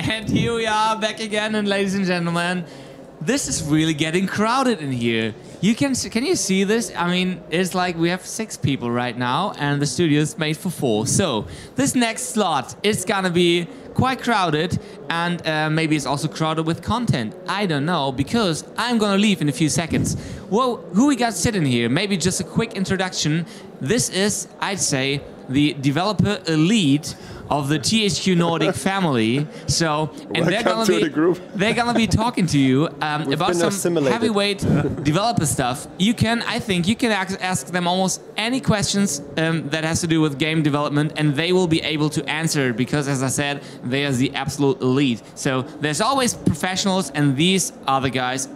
And here we are back again, and ladies and gentlemen, this is really getting crowded in here. You can can you see this? I mean, it's like we have six people right now, and the studio is made for four. So this next slot is gonna be quite crowded, and uh, maybe it's also crowded with content. I don't know because I'm gonna leave in a few seconds. Well, who we got sitting here? Maybe just a quick introduction. This is, I'd say, the developer elite of the THQ Nordic family. So, and they're gonna to be the group. they're gonna be talking to you um, about some assimilated. heavyweight developer stuff. You can, I think, you can ask, ask them almost any questions um, that has to do with game development, and they will be able to answer because, as I said, they are the absolute elite. So there's always professionals, and these are the guys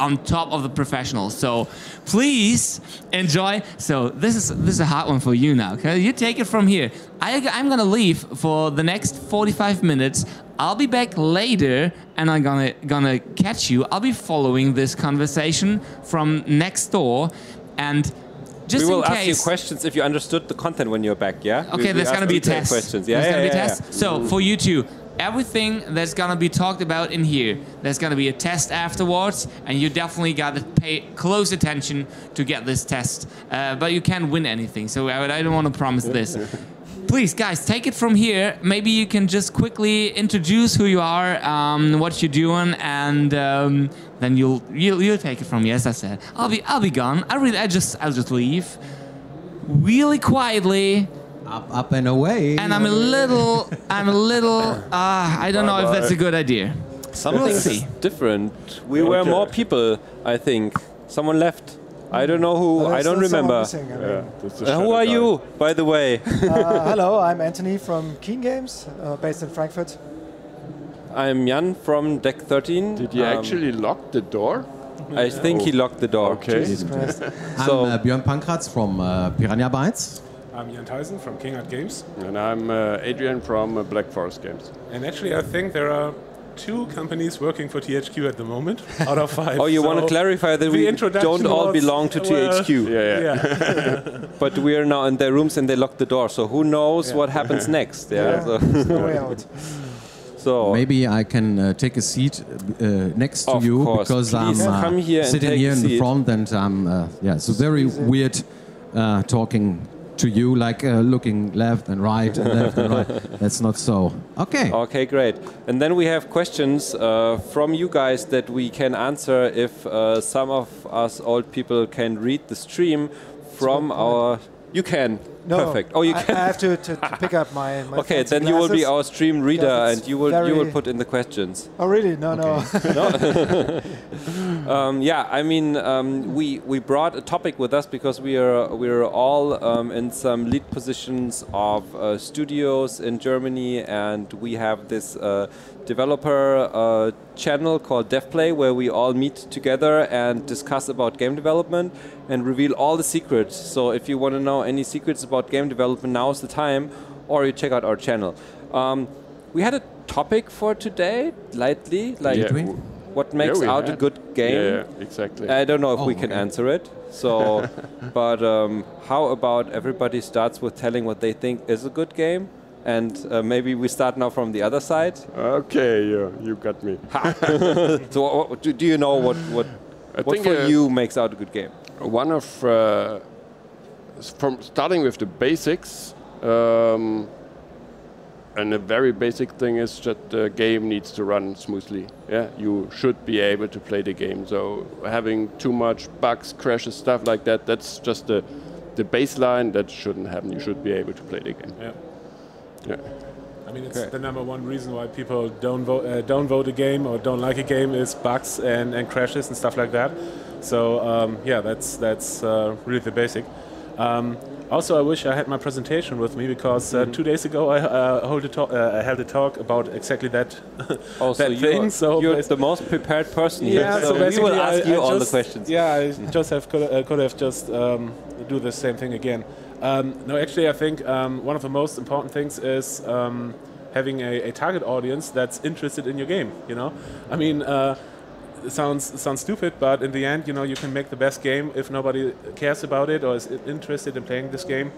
on top of the professionals. So please enjoy. So this is this is a hard one for you now. Okay, you take it from here. I, I'm gonna leave for the next 45 minutes. I'll be back later, and I'm gonna gonna catch you. I'll be following this conversation from next door, and just we will ask you questions if you understood the content when you're back. Yeah. Okay, We- there's ask gonna be a test. Questions. Yeah, there's yeah, gonna be a yeah, test. yeah. So for you two, everything that's gonna be talked about in here, there's gonna be a test afterwards, and you definitely gotta pay close attention to get this test. Uh, but you can't win anything, so I, I don't want to promise this. Please, guys, take it from here. Maybe you can just quickly introduce who you are, um, what you're doing, and um, then you'll, you'll you'll take it from. As I said, I'll be I'll be gone. I really I just I'll just leave really quietly Up, up and away. and I'm a little, I'm a little, uh, I don't know if that's a good idea. Something We'll see. different. We were more people, I think. Someone left. I don't know who. Oh, I don't remember. missing, I mean. Yeah, Uh, who are guy. you, by the way? Uh, hello, I'm Anthony from Keen Games, uh, based in Frankfurt. I'm Jan from Deck 13. Did you Um, actually lock the door? I think he locked the door. Okay. Jesus Christ. I'm so- uh, Björn Pankratz from uh, Piranha Bytes. I'm Jan Theysen from King Art Games. And I'm uh, Adrian from uh, Black Forest Games. And actually, I think there are two companies working for THQ at the moment out of five. Oh, you want to clarify that we don't all belong to well, THQ, Yeah, yeah. Yeah. but we are now in their rooms and they locked the door. So who knows Yeah. what happens next? Yeah. Yeah, So, there's no way out. so Maybe I can uh, take a seat uh, next to you course. because Please I'm uh, come here sitting here in the seat. front and I'm uh, yeah. So very weird uh, talking to you, like uh, looking left and right and left and right. That's not so. Okay. Okay, great. And then we have questions uh, from you guys that we can answer if uh, some of us old people can read the stream from our. You can. No, Perfect. Oh, you I, can. I have to, to, to pick up my. my okay, then you will be our stream reader, and you will you will put in the questions. Oh, really? No, no. Um, yeah, I mean, um, we we brought a topic with us because we are we are all um, in some lead positions of uh, studios in Germany, and we have this uh, developer uh, channel called DevPlay where we all meet together and discuss about game development and reveal all the secrets. So if you want to know any secrets about game development, now is the time, or you check out our channel. Um, we had a topic for today, lightly, like Yeah. what makes we out a good game. Yeah, yeah, exactly. I don't know if Oh, we can okay. answer it. So, but um, how about everybody starts with telling what they think is a good game, and uh, maybe we start now from the other side. okay, yeah, you got me. So, what, what- do, do you know what what I what think for uh, you makes out a good game? one of uh, from starting with the basics. Um, and a very basic thing is that the game needs to run smoothly. Yeah, you should be able to play the game. So having too much bugs, crashes, stuff like that—that's just the the baseline. That shouldn't happen. You should be able to play the game. Yeah. Yeah. I mean, it's Okay. the number one reason why people don't vote, uh, don't vote a game or don't like a game is bugs and, and crashes and stuff like that. So um, yeah, that's that's uh, really the basic. Um, also, I wish I had my presentation with me because uh, two days ago I uh, hold a talk, uh, I held a talk about exactly that. Oh, so that you're, thing, so you're the most prepared person yeah, here. so, we basically will ask I, you I all just, the questions. Yeah, I just have could, uh, could have just um, do the same thing again. Um, no, actually, I think um, one of the most important things is um, having a, a target audience that's interested in your game. You know, I mean. Sounds sounds stupid, but in the end, you know, you can make the best game if nobody cares about it or is interested in playing this game.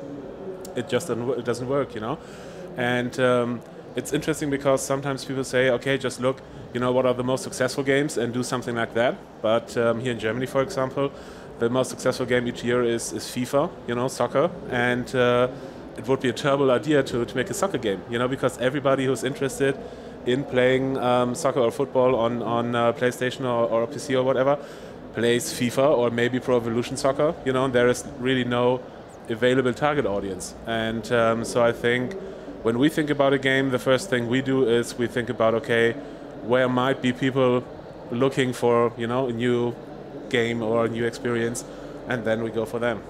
It just doesn't, it doesn't work, you know. And um, it's interesting because sometimes people say, okay, just look, you know, what are the most successful games and do something like that. But um, here in Germany, for example, the most successful game each year is, is FIFA, you know, soccer, and uh, it would be a terrible idea to, to make a soccer game, you know, because everybody who's interested in playing um, soccer or football on, on uh, PlayStation or, or PC or whatever plays FIFA or maybe Pro Evolution Soccer, you know, there is really no available target audience. And um, so I think when we think about a game, the first thing we do is we think about, okay, where might be people looking for, you know, a new game or a new experience, and then we go for them.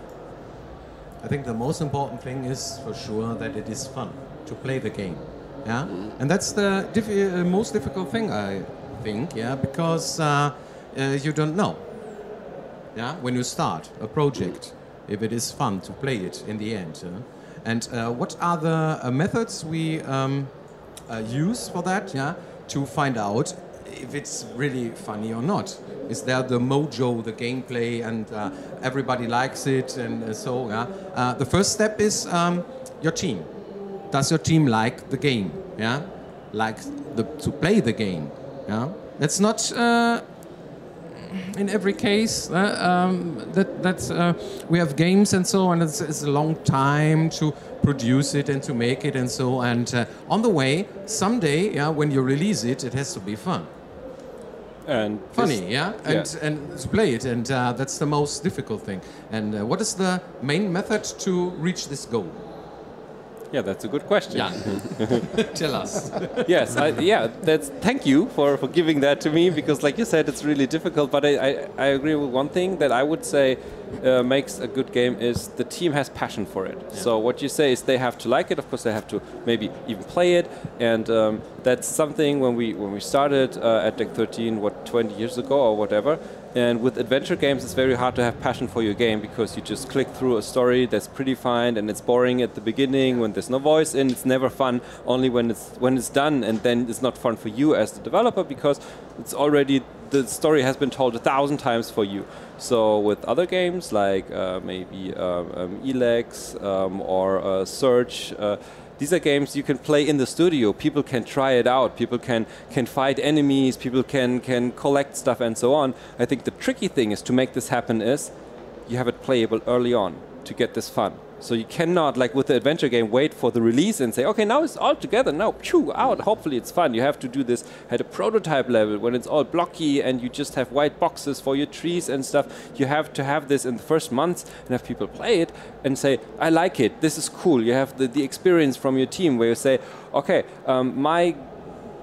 I think the most important thing is for sure that it is fun to play the game. Yeah, and that's the uh, most difficult thing I think. Yeah, because uh, uh, you don't know. Yeah, when you start a project, if it is fun to play it in the end. And uh, what are the uh, methods we um, uh, use for that? Yeah, to find out if it's really funny or not. Is there the mojo, the gameplay, and everybody likes it, and so yeah. The first step is um, your team. Does your team like the game? Yeah, like the, to play the game. Yeah, that's not uh, in every case uh, um, that that uh, we have games and so on. It's, it's a long time to produce it and to make it and so. And uh, on the way, someday, yeah, when you release it, it has to be fun, And funny, this- yeah, and and to play it. And uh, that's the most difficult thing. And uh, what is the main method to reach this goal? Yeah, that's a good question. Yeah, tell us. yes, I, yeah. That's thank you for, for giving that to me because, like you said, it's really difficult. But I, I, I agree with one thing that I would say uh, makes a good game is the team has passion for it. So what you say is they have to like it. Of course, they have to maybe even play it, and um, that's something when we when we started uh, at Deck 13, what 20 years ago or whatever. And with adventure games, it's very hard to have passion for your game because you just click through a story that's pretty fine and it's boring at the beginning when there's no voice in. It's never fun. Only when it's when it's done, and then it's not fun for you as the developer because it's already the story has been told a thousand times for you. So with other games like uh, maybe um, um, Elex um, or uh, Surge. Uh, these are games you can play in the studio. People can try it out. People can can fight enemies. People can can collect stuff and so on. I think the tricky thing is to make this happen is you have it playable early on to get this fun. So you cannot, like with the adventure game, wait for the release and say, okay, now it's all together. Now, phew, out. Hopefully it's fun. You have to do this at a prototype level when it's all blocky and you just have white boxes for your trees and stuff. You have to have this in the first months and have people play it and say, I like it. This is cool. You have the, the experience from your team where you say, okay, um, my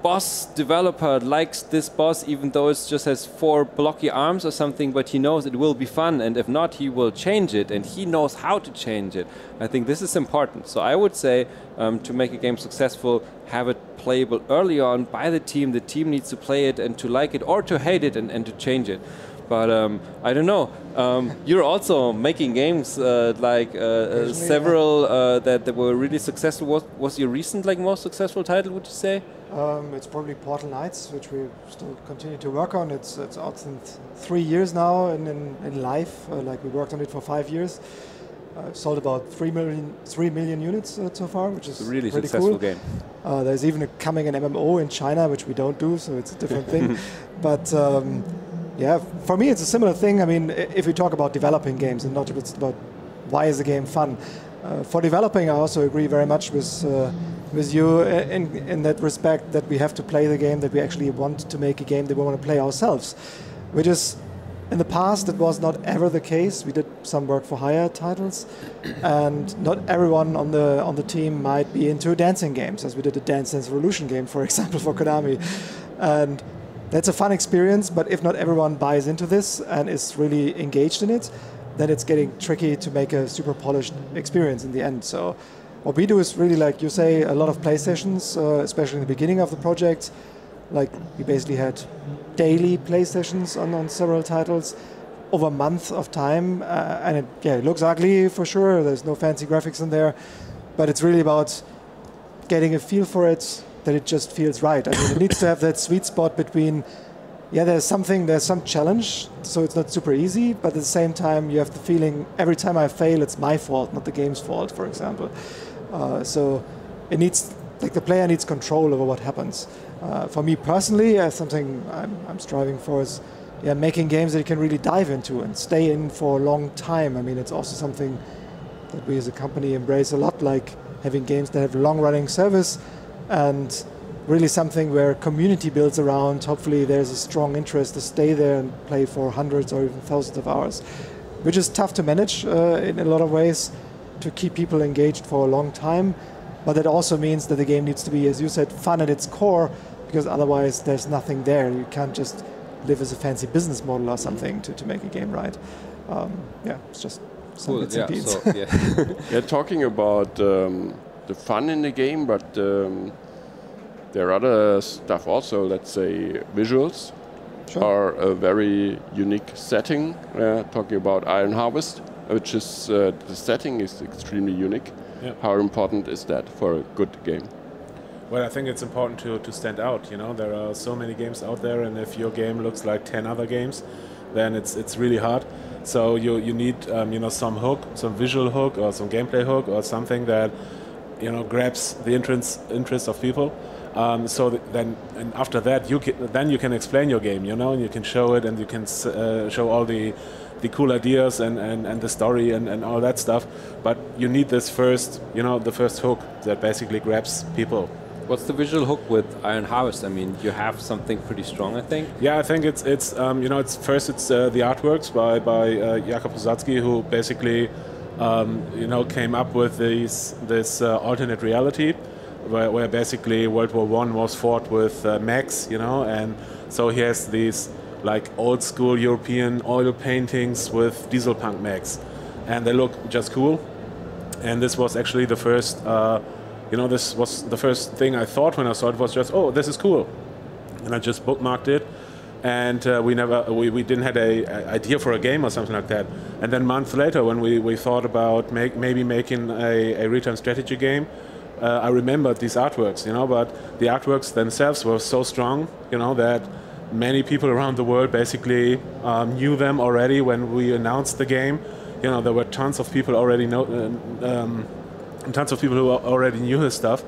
boss developer likes this boss even though it just has four blocky arms or something but he knows it will be fun and if not he will change it and he knows how to change it i think this is important so i would say um, to make a game successful have it playable early on by the team the team needs to play it and to like it or to hate it and, and to change it but um, I don't know. Um, you're also making games uh, like uh, uh, several uh, that, that were really successful. What was your recent like most successful title? Would you say? Um, it's probably Portal Knights, which we still continue to work on. It's it's out since three years now in, in, in life. Uh, like we worked on it for five years. Uh, sold about three million three million units uh, so far, which is It's a really pretty successful cool. game. Uh, there's even a, coming an MMO in China, which we don't do, so it's a different thing. But um, yeah, for me, it's a similar thing. I mean, if we talk about developing games and not just about why is a game fun, uh, for developing, I also agree very much with uh, with you in in that respect that we have to play the game that we actually want to make a game that we want to play ourselves, which is. In the past, it was not ever the case. We did some work for higher titles, and not everyone on the on the team might be into dancing games, as we did a Dance Dance Revolution game, for example, for Konami, and that's a fun experience. But if not everyone buys into this and is really engaged in it, then it's getting tricky to make a super polished experience in the end. So, what we do is really like you say, a lot of play sessions, uh, especially in the beginning of the project. Like we basically had daily play sessions on, on several titles over a month of time, uh, and it, yeah, it looks ugly for sure. There's no fancy graphics in there, but it's really about getting a feel for it that it just feels right. I mean, it needs to have that sweet spot between, yeah, there's something, there's some challenge, so it's not super easy, but at the same time, you have the feeling every time I fail, it's my fault, not the game's fault, for example. Uh, so it needs like the player needs control over what happens. Uh, for me personally, uh, something I'm, I'm striving for is yeah, making games that you can really dive into and stay in for a long time. I mean, it's also something that we as a company embrace a lot, like having games that have long-running service and really something where community builds around. Hopefully, there's a strong interest to stay there and play for hundreds or even thousands of hours, which is tough to manage uh, in a lot of ways to keep people engaged for a long time. But that also means that the game needs to be, as you said, fun at its core, because otherwise there's nothing there. You can't just live as a fancy business model or something to, to make a game right. Um, yeah, it's just some Cool, bits yeah, and beans. so, yeah. Yeah, talking about um, the fun in the game, but um, there are other stuff also. Let's say visuals Sure. are a very unique setting. Uh, talking about Iron Harvest, which is uh, the setting is extremely unique. Yeah. How important is that for a good game? Well, I think it's important to, to stand out. You know, there are so many games out there, and if your game looks like ten other games, then it's it's really hard. So you you need um, you know some hook, some visual hook, or some gameplay hook, or something that you know grabs the interest interest of people. Um, so th- then and after that you can, then you can explain your game. You know, and you can show it, and you can s- uh, show all the the cool ideas and, and, and the story and, and all that stuff. But you need this first, you know, the first hook that basically grabs people. What's the visual hook with Iron Harvest? I mean, you have something pretty strong, I think. Yeah, I think it's it's um, you know it's first it's uh, the artworks by by uh, Jakub Różalski who basically um, you know came up with these this uh, alternate reality where, where basically World War One was fought with uh, mechs, you know, and so he has these like old school European oil paintings with diesel punk mechs, and they look just cool. And this was actually the first. Uh, you know, this was the first thing I thought when I saw it was just, oh, this is cool and I just bookmarked it. And uh, we never, we, we didn't had a, a idea for a game or something like that. And then months later, when we, we thought about make, maybe making a, a real-time strategy game, uh, I remembered these artworks, you know. But the artworks themselves were so strong, you know, that many people around the world basically um, knew them already when we announced the game. You know, there were tons of people already know, uh, um, tons of people who already knew his stuff.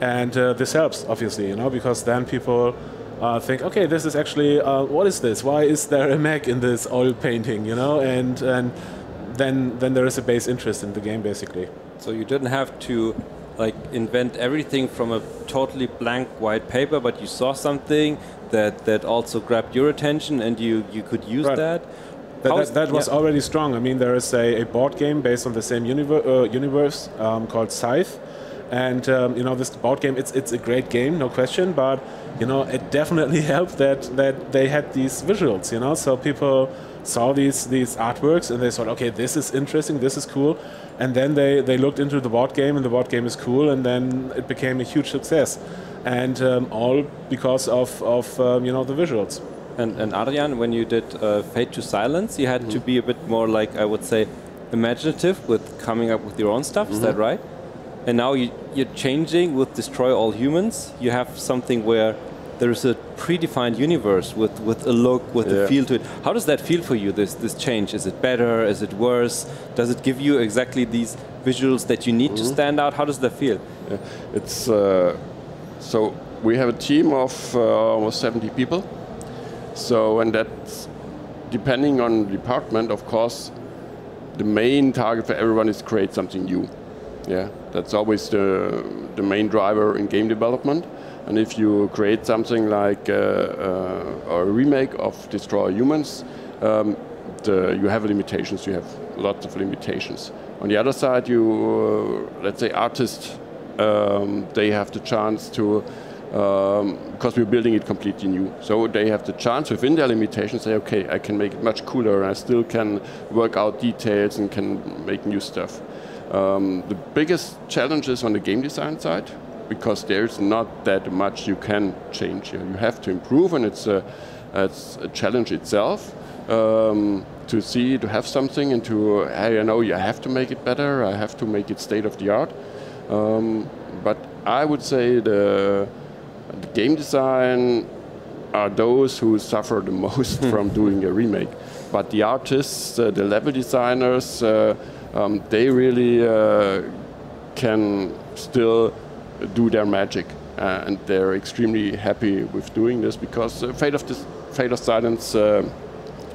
And uh, this helps obviously you know because then people uh, think okay this is actually uh, what is this? Why is there a mech in this oil painting? You know and and then then there is a base interest in the game basically. So you didn't have to like invent everything from a totally blank white paper, but you saw something that that also grabbed your attention, and you you could use Right. that. that, that, that was yeah. already strong i mean there is a, a board game based on the same univer- uh, universe um, called scythe and um, you know this board game it's it's a great game no question but you know it definitely helped that that they had these visuals you know so people saw these these artworks and they thought okay this is interesting this is cool and then they they looked into the board game and the board game is cool and then it became a huge success and um, all because of of um, you know the visuals And, and Adrian, when you did uh, Fade to Silence, you had to be a bit more like I would say imaginative with coming up with your own stuff. Is that right? And now you, you're changing with Destroy All Humans. You have something where there is a predefined universe with, with a look, with a feel to it. How does that feel for you? This this change? Is it better? Is it worse? Does it give you exactly these visuals that you need to stand out? How does that feel? Yeah. It's uh, so we have a team of uh, almost 70 people. So and that's depending on the department, of course, the main target for everyone is create something new. Yeah, that's always the the main driver in game development. And if you create something like uh, uh, a remake of Destroy Humans, um, the, you have limitations. You have lots of limitations. On the other side, you uh, let's say artists, um, they have the chance to um, because we're building it completely new. So they have the chance within their limitations say, okay, I can make it much cooler, and I still can work out details and can make new stuff. Um, the biggest challenge is on the game design side because there's not that much you can change. You you have to improve, and it's a, it's a challenge itself um, to see to have something and to hey, you know you have to make it better. I have to make it state of the art. Um, but I would say the, the game design are those who suffer the most from doing a remake. But the artists, uh, the level designers, uh, um, they really uh, can still do their magic. Uh, and they're extremely happy with doing this because uh, Fate of this, Fade to Silence, uh,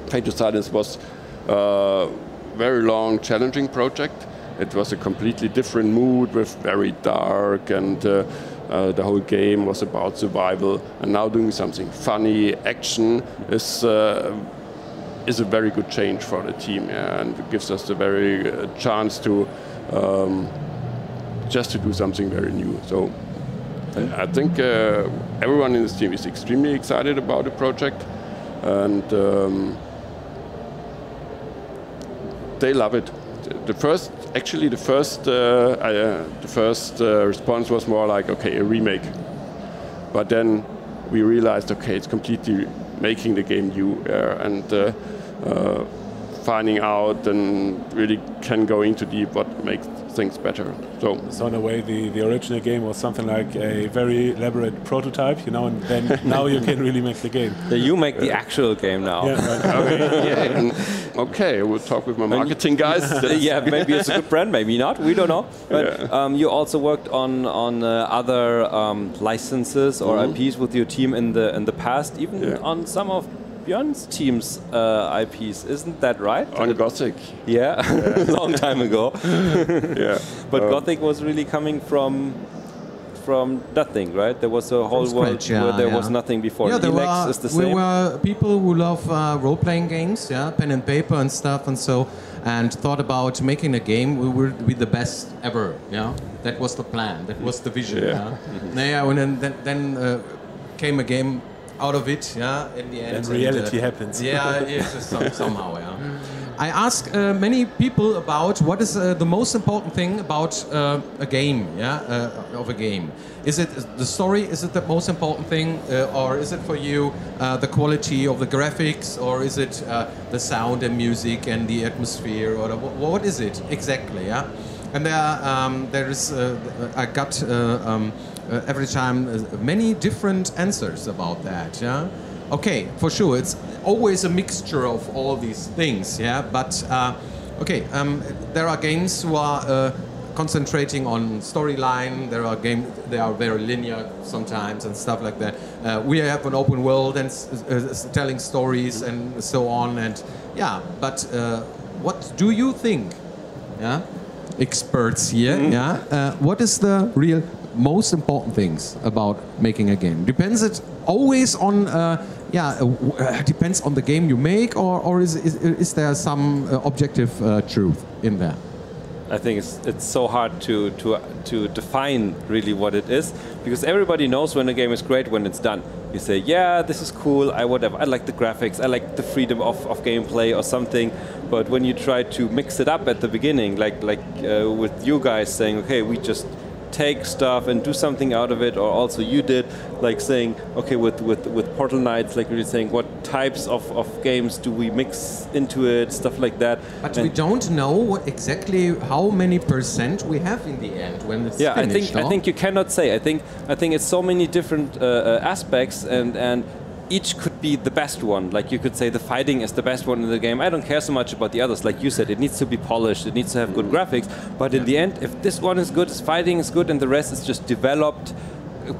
Fade to Silence was a very long, challenging project. It was a completely different mood with very dark and uh, uh, the whole game was about survival. And now doing something funny, action is uh, is a very good change for the team, yeah, and gives us a very uh, chance to um, just to do something very new. So I think uh, everyone in this team is extremely excited about the project, and um, they love it. The first, actually, the first, uh, uh, the first uh, response was more like, okay, a remake. But then we realized, okay, it's completely making the game new uh, and uh, uh, finding out and really can go into deep what makes things better. So, so in a way, the, the original game was something like a very elaborate prototype, you know, and then now you can really make the game. Yeah, you make the actual game now. Yeah, right. okay, okay, we'll talk with my marketing guys. yeah, maybe it's a good brand, maybe not. We don't know. But Yeah. um, you also worked on on uh, other um, licenses or IPs with your team in the in the past, even Yeah. on some of Björn's team's uh, IPs. Isn't that right? on Gothic. Yeah, long time ago. Yeah. But Um, Gothic was really coming from from nothing, right? There was a whole From world scratch, yeah, where there yeah. was nothing before. Yeah, there were, is the we were people who love uh, role-playing games, yeah, pen and paper and stuff, and so, and thought about making a game we would be the best ever, yeah. That was the plan. That was the vision. Yeah. Yeah, yeah and then then, then uh, came a game out of it, yeah. In the end, and, reality happens. Yeah, it's some, somehow, yeah. I ask uh, many people about what is uh, the most important thing about uh, a game, yeah, uh, of a game. Is it the story? Is it the most important thing, uh, or is it for you uh, the quality of the graphics, or is it uh, the sound and music and the atmosphere, or what is it exactly? Yeah, and there, um, there is. Uh, I got uh, um, uh, every time uh, many different answers about that. Yeah. Okay, for sure, it's always a mixture of all these things, yeah. But uh, okay, um, there are games who are uh, concentrating on storyline. There are games they are very linear sometimes and stuff like that. Uh, we have an open world and uh, telling stories and so on. And yeah, but uh, what do you think? Yeah, experts here. Yeah, uh, what is the real most important things about making a game? Depends it always on? Uh, yeah, uh, uh, depends on the game you make, or, or is, is, is there some uh, objective uh, truth in there? I think it's it's so hard to to to define really what it is because everybody knows when a game is great when it's done. You say, yeah, this is cool. I whatever. I like the graphics. I like the freedom of, of gameplay or something. But when you try to mix it up at the beginning, like like uh, with you guys saying, okay, we just take stuff and do something out of it or also you did like saying okay with with, with portal knights like were saying what types of, of games do we mix into it stuff like that But And- we don't know what exactly how many percent we have in the end when it's yeah, finished. I think I think you cannot say. I think I think it's so many different uh, uh, aspects, and and each could be the best one. Like you could say the fighting is the best one in the game. I don't care so much about the others. Like you said, it needs to be polished. It needs to have good graphics. But in the end, if this one is good, fighting is good, and the rest is just developed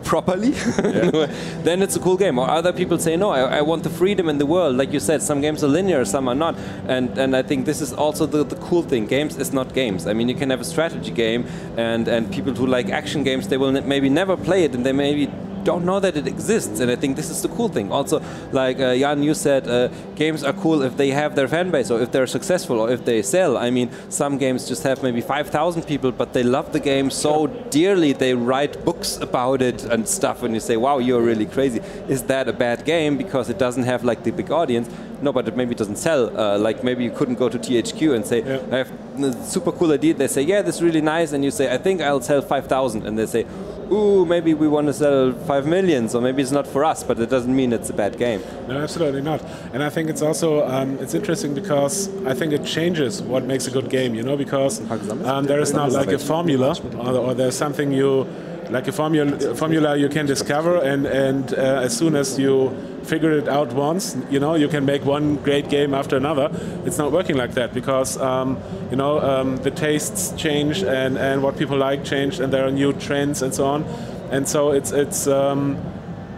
properly, then it's a cool game. Or other people say, no, I, I want the freedom in the world. Like you said, some games are linear, some are not. And and I think this is also the, the cool thing. Games is not games. I mean, you can have a strategy game, and, and people who like action games, they will maybe never play it, and they maybe don't know that it exists. And I think this is the cool thing. Also, like uh, Jan, you said, uh, games are cool if they have their fan base, or if they're successful, or if they sell. I mean, some games just have maybe 5,000 people, but they love the game so dearly they write books about it and stuff. And you say, wow, you're really crazy. Is that a bad game because it doesn't have like the big audience? No, but it maybe doesn't sell. Uh, like maybe you couldn't go to THQ and say, Yeah. I have a super cool idea. They say, yeah, this is really nice. And you say, I think I'll sell 5,000. And they say, ooh, maybe we want to sell 5 million. So maybe it's not for us, but it doesn't mean it's a bad game. No, absolutely not. And I think it's also um, it's interesting because I think it changes what makes a good game. You know, because um, there is not like a formula, or, or there's something you like a formula, formula you can discover, and and uh, as soon as you figure it out once, you know, you can make one great game after another. It's not working like that because um, you know um, the tastes change and and what people like change, and there are new trends and so on, and so it's it's. Um,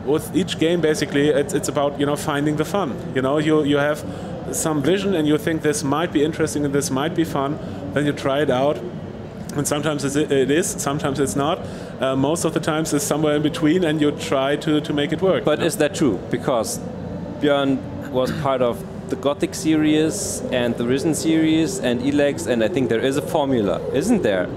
with each game, basically, it's, it's about you know finding the fun. You know, you you have some vision and you think this might be interesting and this might be fun, then you try it out, and sometimes it is, sometimes it's not. Uh, most of the times it's somewhere in between, and you try to, to make it work. But is that true? Because Björn was part of the Gothic series and the Risen series and Elex, and I think there is a formula, isn't there?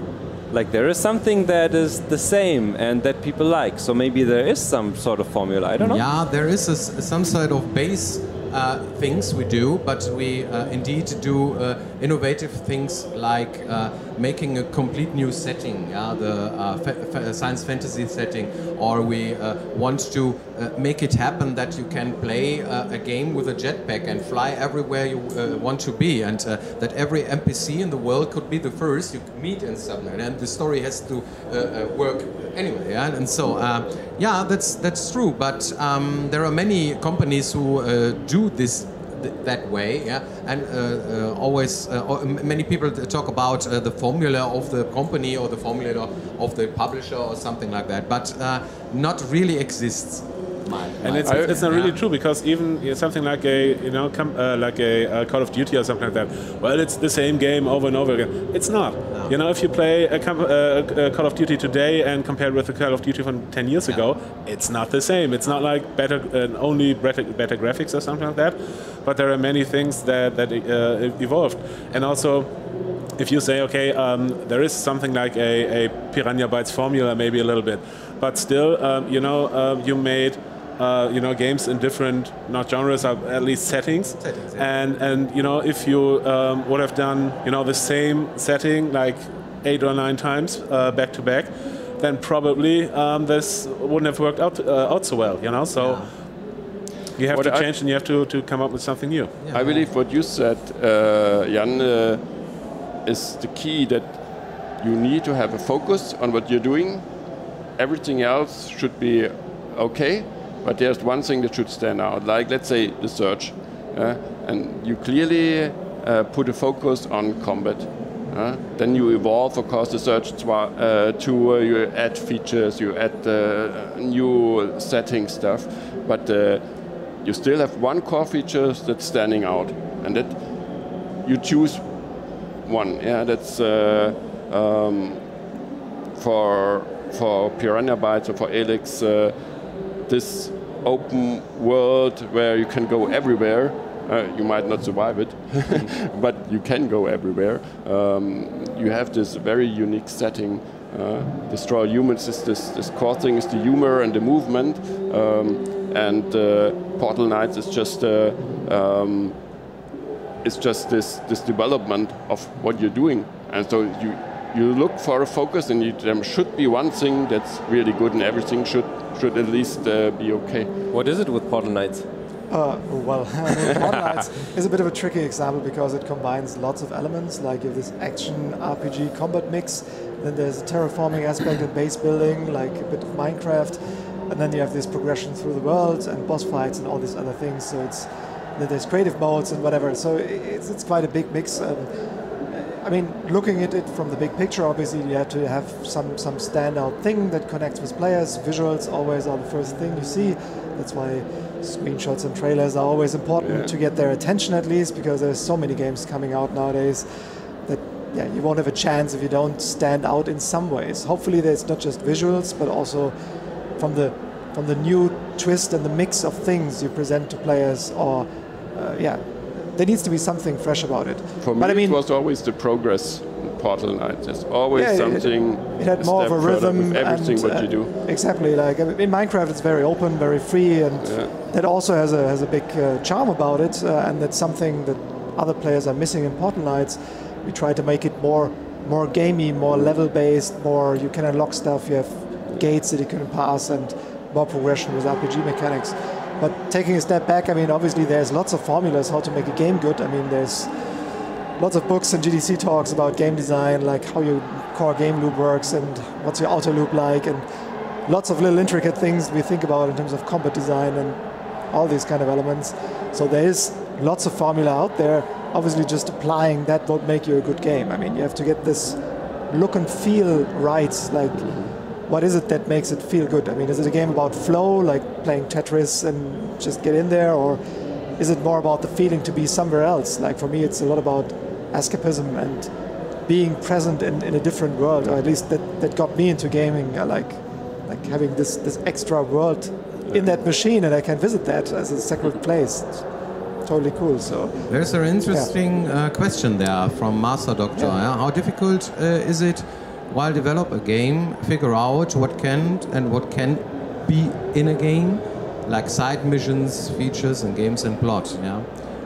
Like there is something that is the same and that people like. So maybe there is some sort of formula. I don't know. Yeah, there is a, some sort of base uh, things we do, but we uh, indeed do uh, innovative things like uh, making a complete new setting, yeah, the uh, fa uh, science fantasy setting, or we uh, want to uh, make it happen that you can play uh, a game with a jetpack and fly everywhere you want to be, and that every NPC in the world could be the first you meet in somewhere, and the story has to work anyway. Yeah? And so, yeah, that's that's true. But um, there are many companies who do this that way. Yeah, and uh, uh, always uh, many people talk about the formula of the company or the formula of the publisher or something like that, but not really exists. My, and it's, it's, it's not really true because even you know, something like a you know uh, like a, a, Call of Duty or something like that. Well, it's the same game over and over again. It's not. No. You know, if you play a, uh, a, Call of Duty today and compare it with the Call of Duty from 10 years ago, it's not the same. It's not like better uh, only better, better graphics or something like that. But there are many things that that uh, evolved, and also if you say, okay, um, there is something like a, a, Piranha Bytes formula, maybe a little bit, but still, um, you know, uh, you made uh, you know games in different not genres or at least settings, settings yeah. and and you know if you um, would have done you know the same setting like eight or nine times uh, back to back then probably um, this wouldn't have worked out uh, out so well you know so yeah. you have what to change I and you have to, to come up with something new yeah. I believe what you said uh, Jan uh, is the key that you need to have a focus on what you're doing everything else should be okay but there's one thing that should stand out, like let's say the Surge. Uh, and you clearly uh, put a focus on combat. Uh, then you evolve, of course, the Surge uh, to uh, you add features, you add uh, new setting stuff, but you still have one core feature that's standing out, and that you choose one. Yeah, that's um, for for Piranha Bytes or for Elex this open world where you can go everywhere. Uh, you might not survive it, but you can go everywhere. Um, you have this very unique setting. Uh, Destroy Humans is this, this core thing is the humor and the movement, um, and uh, Portal Knights is just uh, um, it's just this this development of what you're doing, and so you you look for a focus, and you, there should be one thing that's really good, and everything should should at least uh, be okay. What is it with Portal Knights? Uh, well, Portal Knights is a bit of a tricky example because it combines lots of elements, like you have this action RPG combat mix, then there's a terraforming aspect and base building, like a bit of Minecraft, and then you have this progression through the world and boss fights and all these other things. So it's there's creative modes and whatever. So it's, it's quite a big mix. Um, I mean, looking at it from the big picture, obviously you have to have some some standout thing that connects with players. Visuals always are the first thing you see. That's why screenshots and trailers are always important yeah. to get their attention at least, because there's so many games coming out nowadays that yeah you won't have a chance if you don't stand out in some ways. Hopefully, there's not just visuals, but also from the from the new twist and the mix of things you present to players, or uh, yeah there needs to be something fresh about it. For me, but, I mean, it was always the progress Portal Knight. There's always yeah, something. It, it had more of a rhythm. everything and, what uh, you do. Exactly. Like in Minecraft, it's very open, very free, and yeah. that also has a has a big uh, charm about it. Uh, and that's something that other players are missing in Portal Knights. We try to make it more more gamey, more level based, more you can unlock stuff. You have gates that you can pass, and more progression with RPG mechanics. But taking a step back, I mean, obviously there's lots of formulas how to make a game good. I mean, there's lots of books and GDC talks about game design, like how your core game loop works and what's your outer loop like, and lots of little intricate things we think about in terms of combat design and all these kind of elements. So there is lots of formula out there. Obviously, just applying that won't make you a good game. I mean, you have to get this look and feel right. Like, what is it that makes it feel good? I mean, is it a game about flow, like playing Tetris and just get in there, or is it more about the feeling to be somewhere else? Like for me, it's a lot about escapism and being present in, in a different world, or at least that, that got me into gaming. I like like having this this extra world in that machine, and I can visit that as a sacred place. It's totally cool. So There's an interesting uh, question there from Master Doctor. Yeah. yeah? How difficult uh, is it while develop a game, figure out what can and what can be in a game, like side missions, features, and games and plot. Yeah.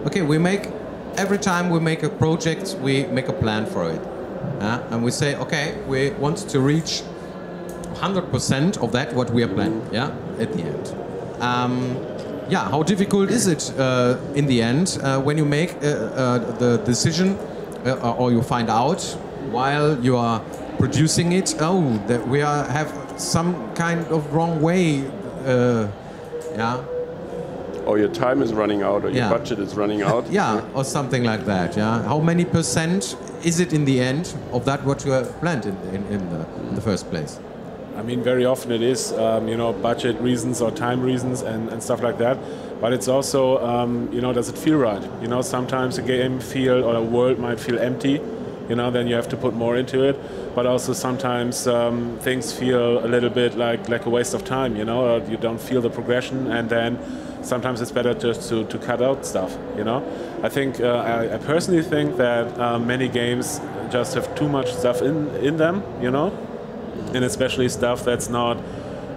Okay, we make every time we make a project, we make a plan for it, yeah? and we say, okay, we want to reach 100% of that what we are planning. Yeah, at the end. Um, yeah, how difficult is it uh, in the end uh, when you make uh, uh, the decision uh, or you find out while you are producing it? Oh, that we are, have some kind of wrong way. Uh, yeah, Or your time is running out, or your budget is running out. yeah, or something like that. Yeah, how many percent is it in the end of that what you have planned in, in, in, the, in the first place? I mean, very often it is, um, you know, budget reasons or time reasons and, and stuff like that. But it's also, um, you know, does it feel right? You know, sometimes a game feel or a world might feel empty. You know, then you have to put more into it. But also sometimes um, things feel a little bit like like a waste of time. You know, you don't feel the progression, and then sometimes it's better just to, to cut out stuff. You know, I think uh, I, I personally think that um, many games just have too much stuff in in them. You know, and especially stuff that's not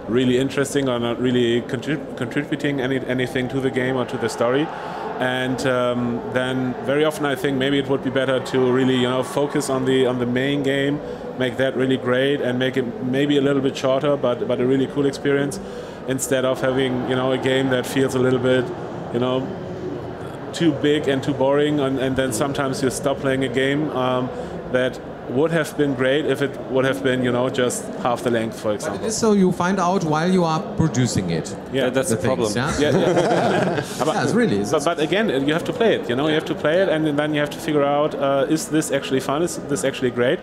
really interesting or not really contrib- contributing any, anything to the game or to the story. And um, then very often I think maybe it would be better to really you know focus on the on the main game, make that really great, and make it maybe a little bit shorter, but but a really cool experience, instead of having you know a game that feels a little bit you know too big and too boring, and, and then sometimes you stop playing a game um, that would have been great if it would have been, you know, just half the length, for It example. is so you find out while you are producing it. Yeah, that's the, the things, problem. yeah? yeah, yeah. Yeah, it's really. But, but again, you have to play it. You know, you have to play it, and then you have to figure out: uh, is this actually fun? Is this actually great?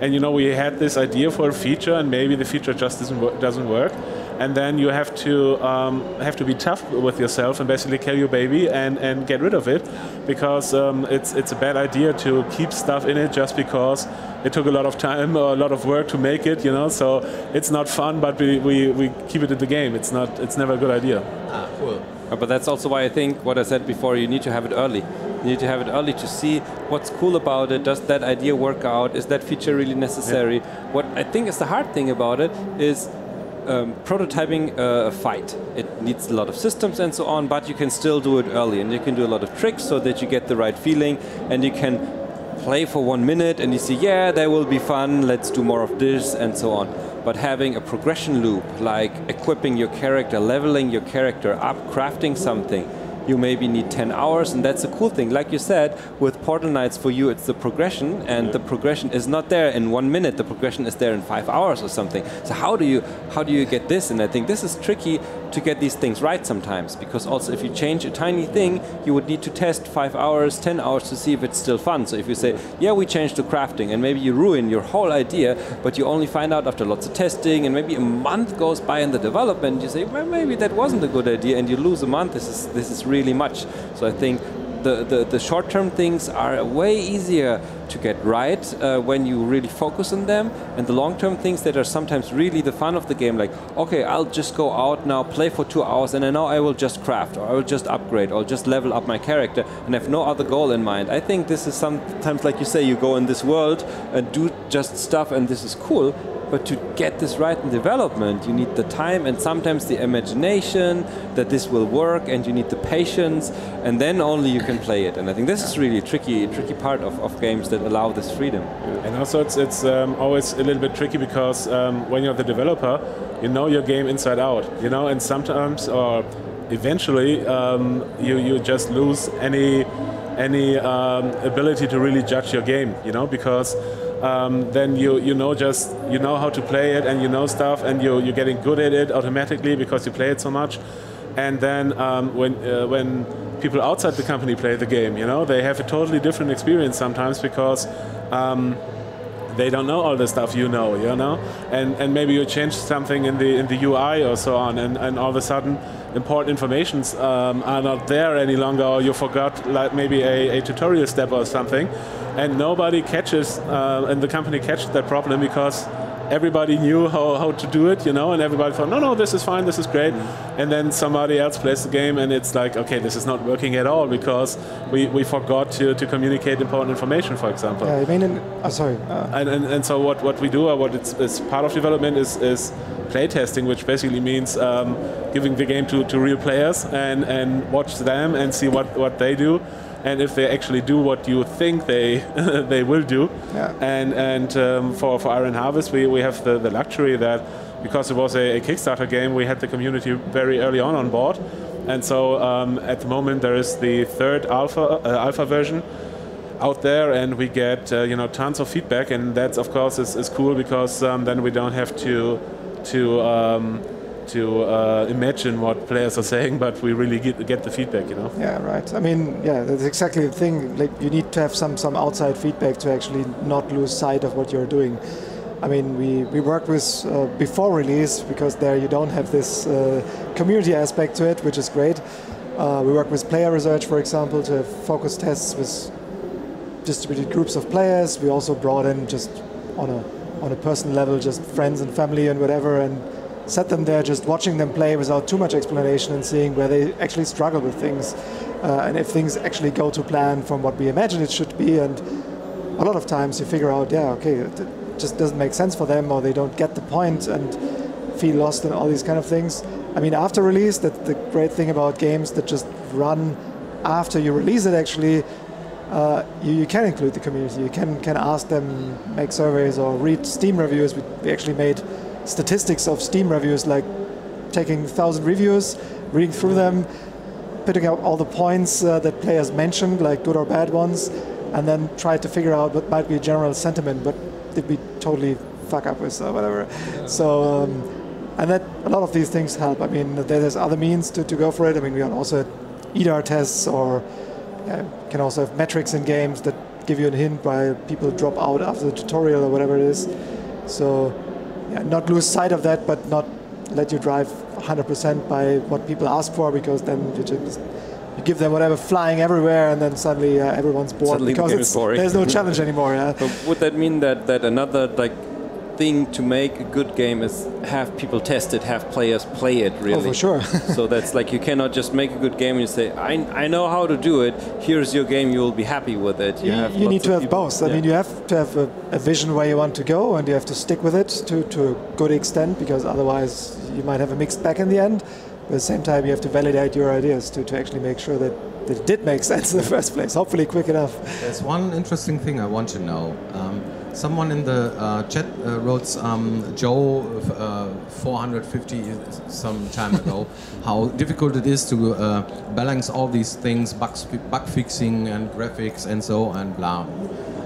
And you know, we had this idea for a feature, and maybe the feature just doesn't wo- doesn't work. And then you have to um, have to be tough with yourself and basically kill your baby and, and get rid of it, because um, it's it's a bad idea to keep stuff in it just because it took a lot of time or a lot of work to make it. You know, so it's not fun, but we, we, we keep it in the game. It's not it's never a good idea. Ah, cool. Uh, But that's also why I think what I said before, you need to have it early. You need to have it early to see what's cool about it. Does that idea work out? Is that feature really necessary? What I think is the hard thing about it is um, prototyping a fight. It needs a lot of systems and so on, but you can still do it early and you can do a lot of tricks so that you get the right feeling and you can play for one minute and you see, yeah, that will be fun, let's do more of this and so on. But having a progression loop, like equipping your character, leveling your character up, crafting something, you maybe need 10 hours and that's a cool thing. Like you said with portal knights for you it's the progression and the progression is not there in one minute. The progression is there in five hours or something. So how do you how do you get this? And i think this is tricky to get these things right sometimes because also if you change a tiny thing you would need to test five hours 10 hours to see if it's still fun. So if you say yeah we changed to crafting and maybe you ruin your whole idea but you only find out after lots of testing and maybe a month goes by in the development you say well, maybe that wasn't a good idea and you lose a month this is this is really much. So i think the, the, the short-term things are way easier to get right uh, when you really focus on them. And the long-term things that are sometimes really the fun of the game like okay i'll just go out now play for two hours and i know i will just craft or i will just upgrade or just level up my character and have no other goal in mind. I think this is sometimes like you say you go in this world and do just stuff and this is cool but to get this right in development, you need the time and sometimes the imagination that this will work, and you need the patience, and then only you can play it. And I think this is really a tricky, tricky part of, of games that allow this freedom. And also, it's, it's um, always a little bit tricky because um, when you're the developer, you know your game inside out, you know, and sometimes or eventually um, you, you just lose any any um, ability to really judge your game. You know, because um, then you you know just you know how to play it and you know stuff and you you're getting good at it automatically because you play it so much. And then um, when uh, when people outside the company play the game, you know, they have a totally different experience sometimes because. Um, they don't know all the stuff you know, you know, and and maybe you change something in the in the UI or so on, and, and all of a sudden important informations um, are not there any longer, or you forgot like maybe a, a tutorial step or something, and nobody catches, uh, and the company catches that problem because everybody knew how, how to do it, you know, and everybody thought, no, no, this is fine, this is great. And then somebody else plays the game and it's like, okay, this is not working at all because we, we forgot to, to communicate important information, for example. Yeah, I mean, in, oh, sorry. Uh, And, and, and so what, what we do, or what it's, is part of development, is, is playtesting, which basically means um, giving the game to, to real players and, and watch them and see what, what they do. And if they actually do what you think they they will do, Yeah. and and um, for for Iron Harvest, we, we have the, the luxury that because it was a, a Kickstarter game, we had the community very early on on board, and so um, at the moment there is the third alpha uh, alpha version out there, and we get uh, you know tons of feedback, and that's of course is, is cool because um, then we don't have to to um, to uh, imagine what players are saying, but we really get, get the feedback, you know. Yeah, right. I mean, yeah, that's exactly the thing. Like, you need to have some some outside feedback to actually not lose sight of what you're doing. I mean, we we worked with uh, before release because there you don't have this uh, community aspect to it, which is great. Uh, we work with player research, for example, to have focus tests with distributed groups of players. We also brought in just on a on a personal level, just friends and family and whatever, and set them there, just watching them play without too much explanation and seeing where they actually struggle with things, uh, and if things actually go to plan from what we imagine it should be. And a lot of times you figure out, yeah, okay, it just doesn't make sense for them, or they don't get the point and feel lost and all these kind of things. I mean, after release, that the great thing about games that just run after you release it actually uh, you, you can include the community. You can can ask them, make surveys, or read Steam reviews. We, we actually made statistics of Steam reviews, like taking thousand reviews, reading through them, putting out all the points uh, that players mentioned, like good or bad ones, and then try to figure out what might be a general sentiment. But did we totally fuck up with or whatever? So. Um, and that a lot of these things help. I mean, there's other means to, to go for it. I mean, we also had EDAR tests or yeah, can also have metrics in games that give you a hint why people drop out after the tutorial or whatever it is. So, yeah, not lose sight of that, but not let you drive 100% by what people ask for, because then you just you give them whatever flying everywhere, and then suddenly uh, everyone's bored Suddenly because game is it's, boring. there's no challenge anymore. Yeah. But would that mean that, that another like thing to make a good game is have people test it, have players play it really? Oh, for sure. so that's like you cannot just make a good game and you say, I, I know how to do it, here's your game, you will be happy with it. You, have you need to have people- both. I mean, you have to have a, a vision where you want to go, and you have to stick with it to, to a good extent, because otherwise you might have a mixed bag in the end. But at the same time, you have to validate your ideas to, to actually make sure that, that it did make sense in the first place. Hopefully, quick enough. There's one interesting thing I want to know. Um, someone in the uh, chat uh, wrote um, Joe uh, 450 some time ago how difficult it is to uh, balance all these things, bugs, bug fixing and graphics and so and blah.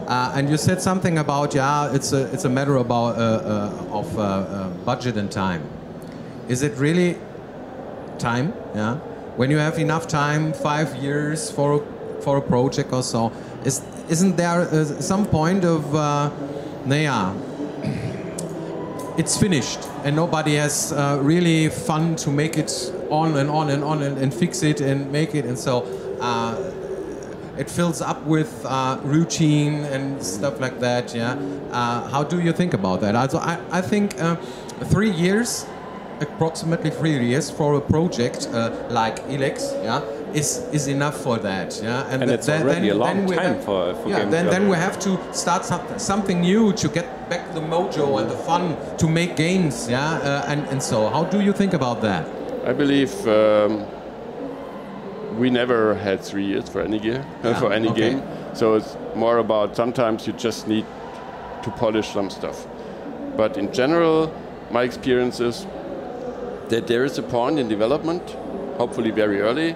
Uh, and you said something about yeah, it's a it's a matter about uh, of budget and time. Is it really time? Yeah. When you have enough time, five years for for a project or so, is isn't there uh, some point of uh, yeah, it's finished and nobody has uh, really fun to make it on and on and on and, and fix it and make it and so. Uh, it fills up with uh, routine and stuff like that. Yeah. Uh, how do you think about that? Also, I, I think uh, three years, approximately three years for a project uh, like Elex, yeah, is is enough for that. Yeah. And it's already a long we time have- for- for yeah. game Then then we have to start something something new to get back the mojo and the fun to make games. Yeah. Uh, and and so how do you think about that? I believe um, we never had three years for any gear, Yeah, for any okay. game. So it's more about sometimes you just need to polish some stuff. But in general, my experience is that there is a point in development, hopefully very early,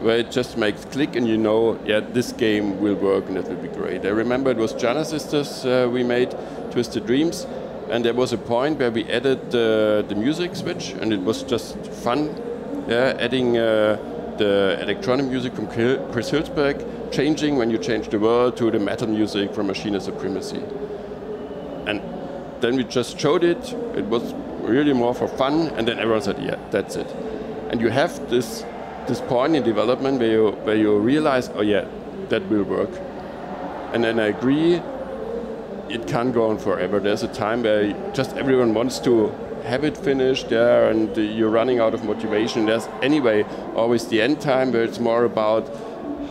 where it just makes click and you know, yeah, this game will work and it will be great. I remember it was Giana Sisters uh, we made, Twisted Dreams, and there was a point where we added uh, the music switch and it was just fun, yeah, adding uh, the electronic music from Chris Hülsbeck, changing when you change the world to the metal music from Machinae Supremacy. And then we just showed it, it was really more for fun, and then everyone said, yeah, that's it. And you have this this point in development where you where you realize, oh yeah, that will work. And then I agree, it can't go on forever. There's a time where just everyone wants to have it finished there, and you're running out of motivation. There's anyway always the end time where it's more about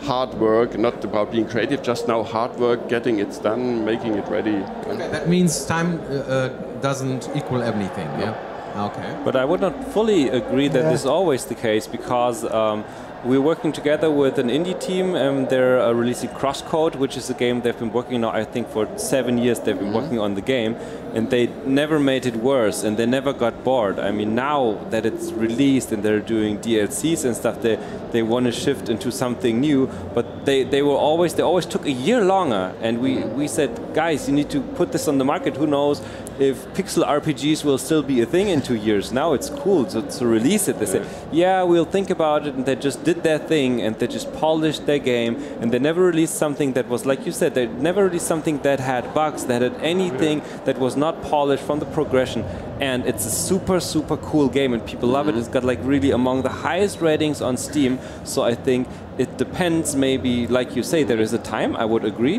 hard work, not about being creative. Just now, hard work, getting it done, making it ready. Okay, that means time uh, uh, doesn't equal everything. Yeah. Okay. But I would not fully agree that yeah. this is always the case because. Um, we're working together with an indie team. and they're uh, releasing Crosscode, which is a game they've been working on, I think, for seven years. They've been mm -hmm. working on the game, and they never made it worse, and they never got bored. I mean, now that it's released and they're doing DLCs and stuff, they they want to shift into something new. But they, they were always they always took a year longer, and we we said, guys, you need to put this on the market. Who knows if pixel RPGs will still be a thing in two years? Now it's cool to, to release it. They said, yeah, we'll think about it, and they just did their thing and they just polished their game and they never released something that was like you said they never released something that had bugs that had anything that was not polished from the progression. And it's a super super cool game and people love it. Mm-hmm. it's got like really among the highest ratings on steam. So i think it depends maybe like you say there is a time i would agree.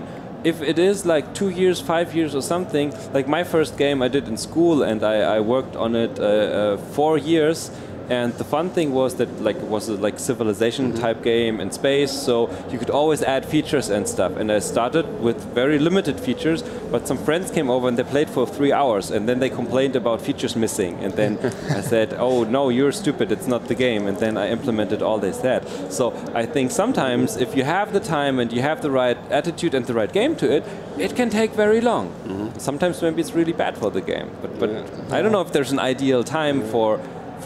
If it is like two years, five years, or something, like my first game I did in school, and I, I worked on it uh, uh, four years, and the fun thing was that like it was a like civilization mm -hmm. type game in space, so you could always add features and stuff. And I started with very limited features, but some friends came over and they played for three hours, and then they complained about features missing. And then I said, "Oh no, you're stupid. It's not the game." And then I implemented all they said. So I think sometimes if you have the time and you have the right attitude and the right game to it, it can take very long. Mm -hmm. Sometimes maybe it's really bad for the game, but but yeah. I don't know if there's an ideal time for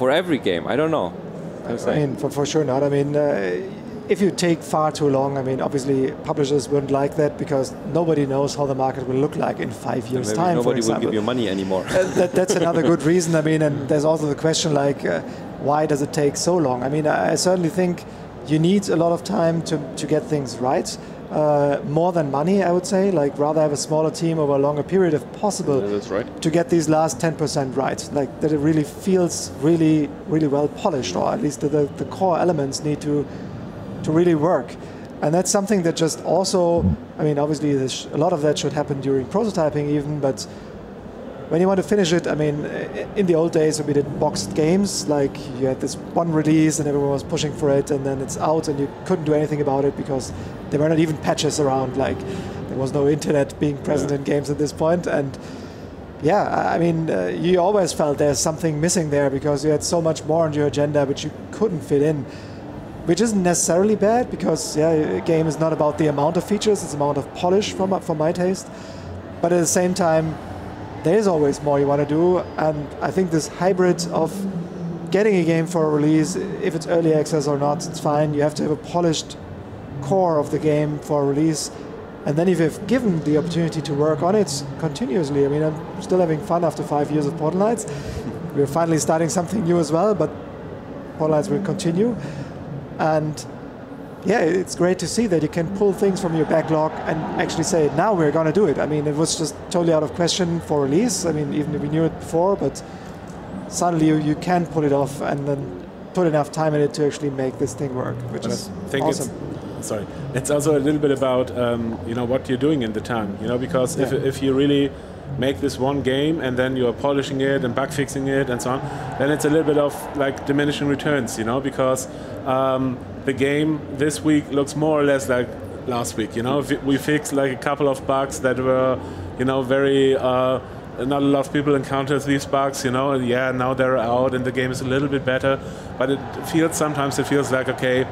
for every game. I don't know. I mean, for, for sure not. I mean, uh, if you take far too long, I mean, obviously publishers wouldn't like that because nobody knows how the market will look like in five years' Maybe time. Nobody will give you money anymore. that, that's another good reason. I mean, and there's also the question like, uh, why does it take so long? I mean, I, I certainly think you need a lot of time to, to get things right uh, more than money, I would say. Like rather have a smaller team over a longer period if possible. Yeah, that's right. To get these last 10% right, like that it really feels really, really well polished, or at least the, the core elements need to to really work. And that's something that just also, I mean, obviously, a lot of that should happen during prototyping, even, but when you want to finish it, I mean, in the old days when we did boxed games, like you had this one release and everyone was pushing for it, and then it's out and you couldn't do anything about it because there were not even patches around. Like there was no internet being present yeah. in games at this point. and yeah, I mean, uh, you always felt there's something missing there because you had so much more on your agenda which you couldn't fit in. Which isn't necessarily bad because yeah, a game is not about the amount of features; it's the amount of polish my, for my taste. But at the same time, there is always more you want to do. And I think this hybrid of getting a game for a release, if it's early access or not, it's fine. You have to have a polished core of the game for a release. And then if you've given the opportunity to work on it continuously, I mean, I'm still having fun after five years of Portal Knights. We're finally starting something new as well, but Portal Knights will continue. And yeah, it's great to see that you can pull things from your backlog and actually say, now we're going to do it. I mean, it was just totally out of question for release. I mean, even if we knew it before, but suddenly you, you can pull it off and then put enough time in it to actually make this thing work, which is awesome. Sorry, it's also a little bit about um, you know what you're doing in the time, you know, because yeah. if if you really make this one game and then you're polishing it and bug fixing it and so on, then it's a little bit of like diminishing returns, you know, because um, the game this week looks more or less like last week. You know, we fixed like a couple of bugs that were, you know, very. Uh, not a lot of people encountered these bugs, you know, and yeah, now they're out and the game is a little bit better, but it feels sometimes it feels like okay,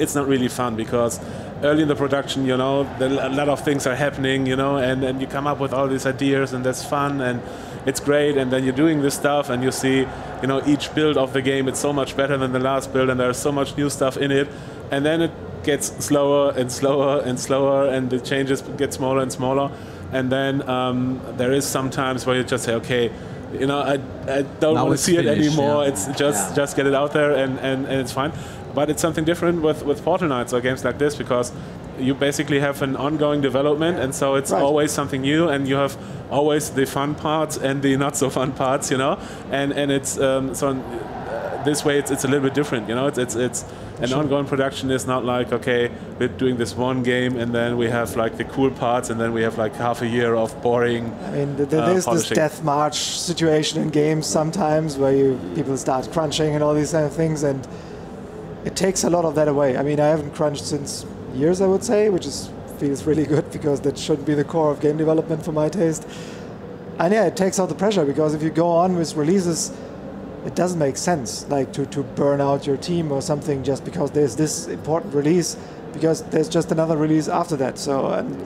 it's not really fun because early in the production, you know, a lot of things are happening, you know, and, and you come up with all these ideas and that's fun and it's great, and then you're doing this stuff, and you see, you know, each build of the game, it's so much better than the last build, and there's so much new stuff in it, and then it gets slower and slower and slower, and the changes get smaller and smaller, and then um, there is sometimes where you just say, okay, you know, I, I don't Now want to see it anymore. yeah. It's just Yeah. just get it out there and, and, and it's fine. But it's something different with, with Portal Knights or games like this because you basically have an ongoing development and so it's Right. always something new and you have always the fun parts and the not so fun parts, you know. And and it's um, so uh, this way it's, it's a little bit different, you know. It's it's, it's an ongoing production is not like okay we're doing this one game and then we have like the cool parts and then we have like half a year of boring. I mean, th- th- uh, there's this death march situation in games sometimes where you people start crunching and all these kind of things, and it takes a lot of that away. I mean, I haven't crunched since years, I would say, which is feels really good because that shouldn't be the core of game development for my taste. And yeah, it takes out the pressure because if you go on with releases, it doesn't make sense like to, to burn out your team or something just because there's this important release because there's just another release after that. So and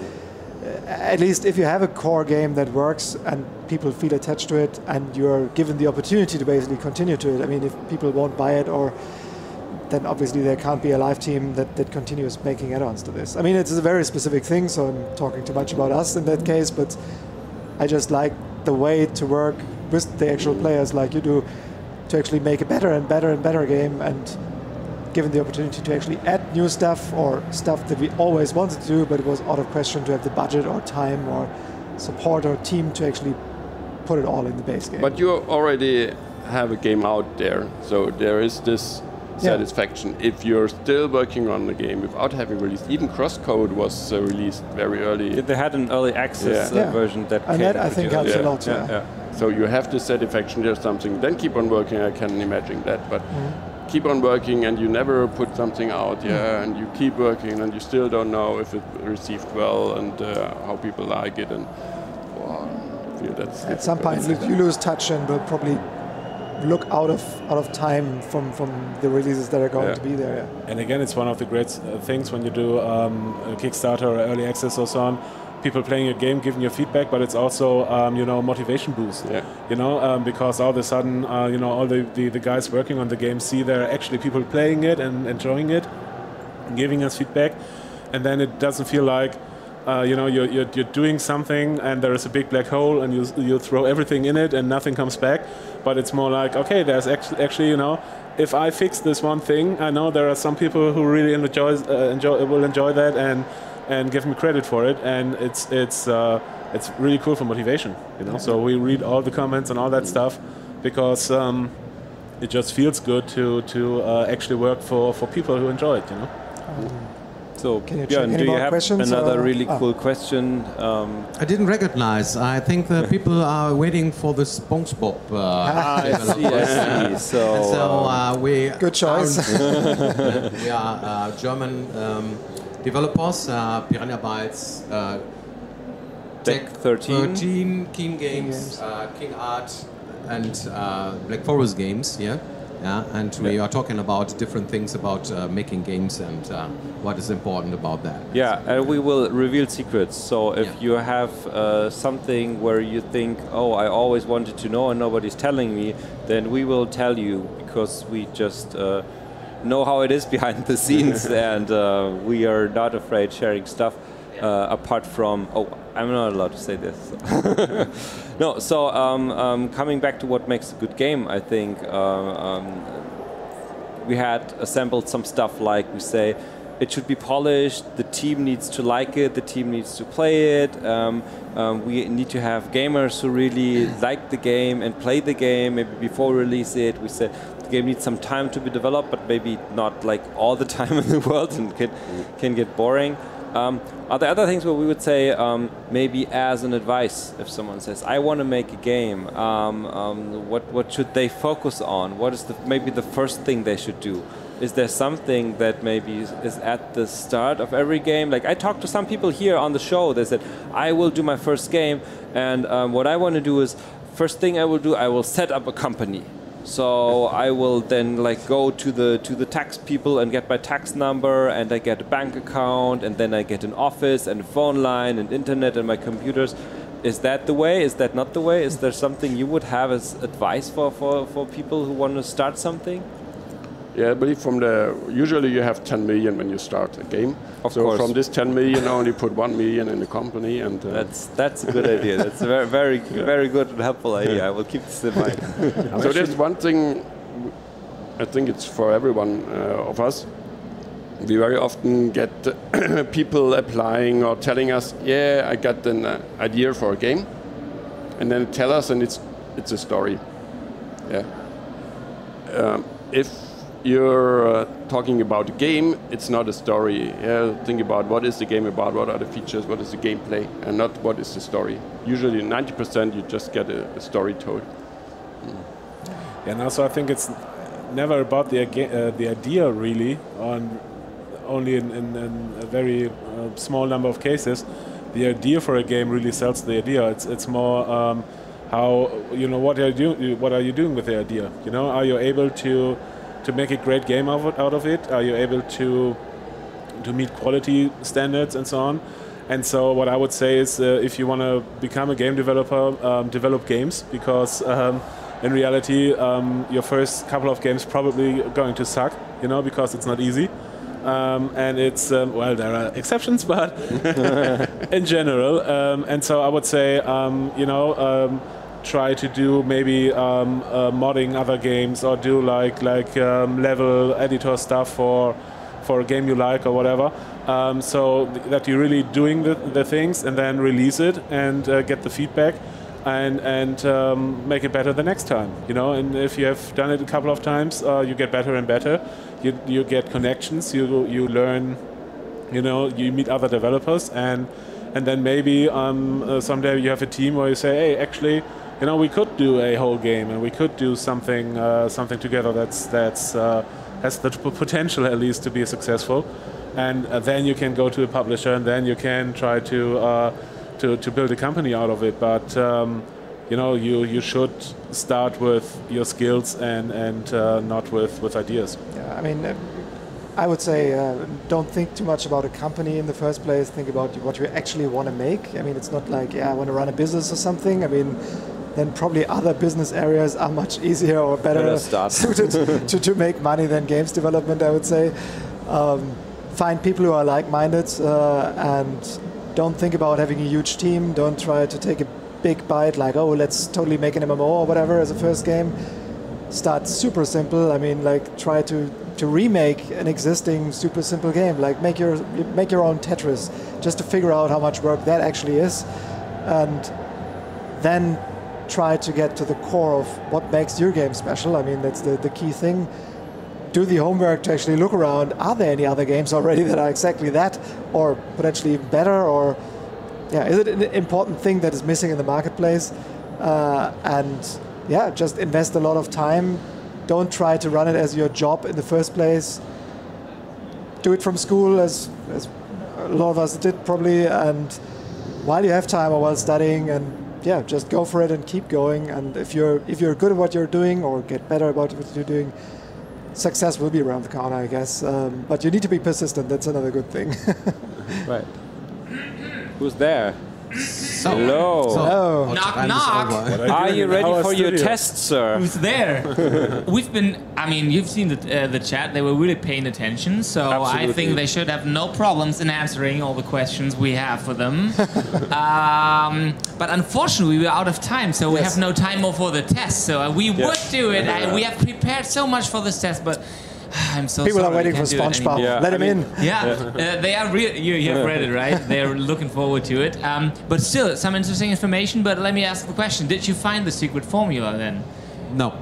uh, at least if you have a core game that works and people feel attached to it and you're given the opportunity to basically continue to it i mean if people won't buy it or then obviously there can't be a live team that, that continues making add-ons to this i mean it's a very specific thing so i'm talking too much about us in that case but i just like the way to work with the actual players like you do to actually make a better and better and better game and given the opportunity to actually add new stuff or stuff that we always wanted to do, but it was out of question to have the budget or time or support or team to actually put it all in the base game. But you already have a game out there, so there is this Yeah. satisfaction. If you're still working on the game without having released, even Crosscode was uh, released very early. They had an early access Yeah. uh, Yeah. version that and came that I think pretty helps early. a lot. Yeah, Yeah. yeah. So you have the satisfaction. There's something. Then keep on working. I can imagine that, but. Keep on working, and you never put something out, yeah. And you keep working, and you still don't know if it received well and uh, how people like it. And wow, I feel that's At some difficult. point, you lose touch and will probably look out of out of time from from the releases that are going Yeah. to be there. Yeah. And again, it's one of the great uh, things when you do um, a Kickstarter or early access or so on. People playing your game, giving you feedback, but it's also um, you know motivation boost. Yeah. You know um, because all of a sudden uh, you know all the, the, the guys working on the game see there are actually people playing it and enjoying it, and giving us feedback, and then it doesn't feel like. Uh, you know, you're, you're, you're doing something and there is a big black hole and you, you throw everything in it and nothing comes back. But it's more like, okay, there's actually, actually, you know, if I fix this one thing, I know there are some people who really enjoy, uh, enjoy will enjoy that and and give me credit for it. And it's it's uh, it's really cool for motivation, you know. So we read all the comments and all that stuff because um, it just feels good to to uh, actually work for, for people who enjoy it, you know. So, Can you Björn, do you have questions, another or- really ah. cool question? Um, I didn't recognize. I think the people are waiting for the SpongeBob. Uh, I see, I see. So, And so um, uh, we Good choice. aren't- we are uh, German um, developers, uh, Piranha Bytes, uh, Deck 13. 13, Keen Games, uh, King Art, and uh, Black Forest Games. Yeah, yeah. And we are talking about different things about uh, making games and uh, what is important about that. Yeah, and we will reveal secrets. So if Yeah. you have uh, something where you think, oh, I always wanted to know and nobody's telling me, then we will tell you because we just uh, know how it is behind the scenes and uh, we are not afraid sharing stuff. Uh, apart from, oh, I'm not allowed to say this. no, so um, um, coming back to what makes a good game, I think uh, um, we had assembled some stuff like we say it should be polished the team needs to like it the team needs to play it um, um, we need to have gamers who really like the game and play the game maybe before we release it we said the game needs some time to be developed but maybe not like all the time in the world and can, can get boring um, are there other things where we would say um, maybe as an advice if someone says I want to make a game um, um, what what should they focus on? What is the maybe the first thing they should do? Is there something that maybe is, at the start of every game? Like I talked to some people here on the show they said I will do my first game and um, what I want to do is first thing I will do I will set up a company so I will then like go to the to the tax people and get my tax number and I get a bank account and then I get an office and a phone line and internet and my computers is that the way? Is that not the way? Is there something you would have as advice for, for, for people who want to start something? Yeah, I believe from the usually you have 10 million when you start a game. Of so course. from this 10 million, I only put 1 million in the company, and uh, That's that's a good idea. That's a very very very good and helpful idea. I will keep this in mind. so there's one thing. I think it's for everyone uh, of us. We very often get people applying or telling us, "Yeah, I got an uh, idea for a game," and then tell us, and it's it's a story. Yeah. Um, if you're uh, talking about a game, it's not a story. Yeah, think about what is the game about, what are the features, what is the gameplay, and not what is the story. Usually, 90% you just get a, a story told. Yeah, and also I think it's never about the uh, the idea really, on only in, in, in a very uh, small number of cases. The idea for a game really sells the idea. It's it's more um, how you know what are you what are you doing with the idea? You know, are you able to to make a great game out of it-? Are you able to to meet quality standards and so on. And so, what I would say is, uh, if you want to become a game developer, um, develop games because um, in reality, um, your first couple of games probably going to suck, you know, because it's not easy. Um, and it's um, well, there are exceptions, but in general. Um, and so, I would say, you know. Try to do maybe um, uh, modding other games or do like like um, level editor stuff for for a game you like or whatever. Um, so th- that you're really doing the, the things and then release it and uh, get the feedback and and um, make it better the next time. You know, and if you have done it a couple of times, uh, you get better and better. You you get connections. You you learn. You know, you meet other developers and. And then maybe um, uh, someday you have a team where you say, "Hey, actually, you know, we could do a whole game, and we could do something, uh, something together that's that's uh, has the potential at least to be successful." And uh, then you can go to a publisher, and then you can try to uh, to to build a company out of it. But um, you know, you you should start with your skills and and uh, not with with ideas. Yeah, I mean, uh, I would say uh, don't think too much about a company in the first place. Think about what you actually want to make. I mean, it's not like, yeah, I want to run a business or something. I mean, then probably other business areas are much easier or better, suited to, to make money than games development, I would say. Um, find people who are like minded uh, and don't think about having a huge team. Don't try to take a big bite like, oh, let's totally make an MMO or whatever as a first game start super simple. I mean, like try to to remake an existing super simple game. Like make your make your own Tetris, just to figure out how much work that actually is, and then try to get to the core of what makes your game special. I mean, that's the the key thing. Do the homework to actually look around. Are there any other games already that are exactly that, or potentially even better, or yeah, is it an important thing that is missing in the marketplace? Uh, and yeah, just invest a lot of time. Don't try to run it as your job in the first place. Do it from school, as, as a lot of us did probably, and while you have time or while studying, and yeah, just go for it and keep going. And if you're if you're good at what you're doing or get better about what you're doing, success will be around the corner, I guess. Um, but you need to be persistent. That's another good thing. Right. Who's there? So, Hello. so our Knock, knock. Are you ready our for your test, sir? Who's there? We've been. I mean, you've seen the uh, the chat. They were really paying attention. So I think they should have no problems in answering all the questions we have for them. um, but unfortunately, we are out of time, so we Yes. have no time more for the test. So uh, we would do it. I, we have prepared so much for this test, but I'm so People sorry are waiting for can't do it SpongeBob. Yeah, Let I him mean- in. Yeah, uh, they are real. You, you have read it, right? They're looking forward to it. Um, but still, some interesting information. But let me ask the question: Did you find the secret formula then? No.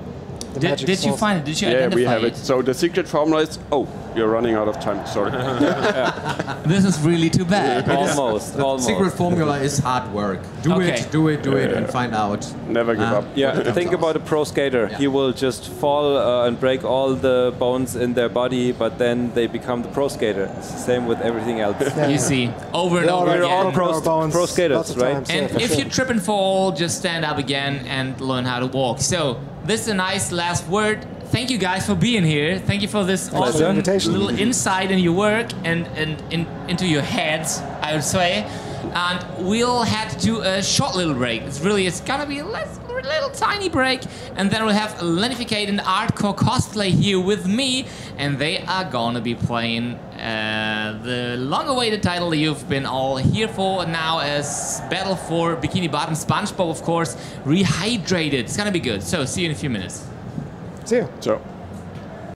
The Did, magic did you sauce. find it? Did you Yeah, identify we have it. So the secret formula is. Oh, you're running out of time. Sorry. This is really too bad. Almost. The almost. secret formula is hard work. Do Okay. it, do it, do it, and find out. Never give Ah. up. Yeah, think about a pro skater. Yeah. He will just fall uh, and break all the bones in their body, but then they become the pro skater. It's the same with everything else. You see, over and We all over have We're all pro- bones pro skaters, right? times, yeah, And if sure. you trip and fall, just stand up again and learn how to walk. So this is a nice last word. Thank you guys for being here. Thank you for this awesome little insight in your work and, and in, into your heads, I would say. and we'll head to a short little break. It's really it's gonna be a less- little tiny break, and then we'll have Lenificate and Hardcore Cosplay here with me, and they are gonna be playing uh, the long-awaited title you've been all here for now as Battle for Bikini Bottom SpongeBob, of course, rehydrated. It's gonna be good. So see you in a few minutes. See you. So.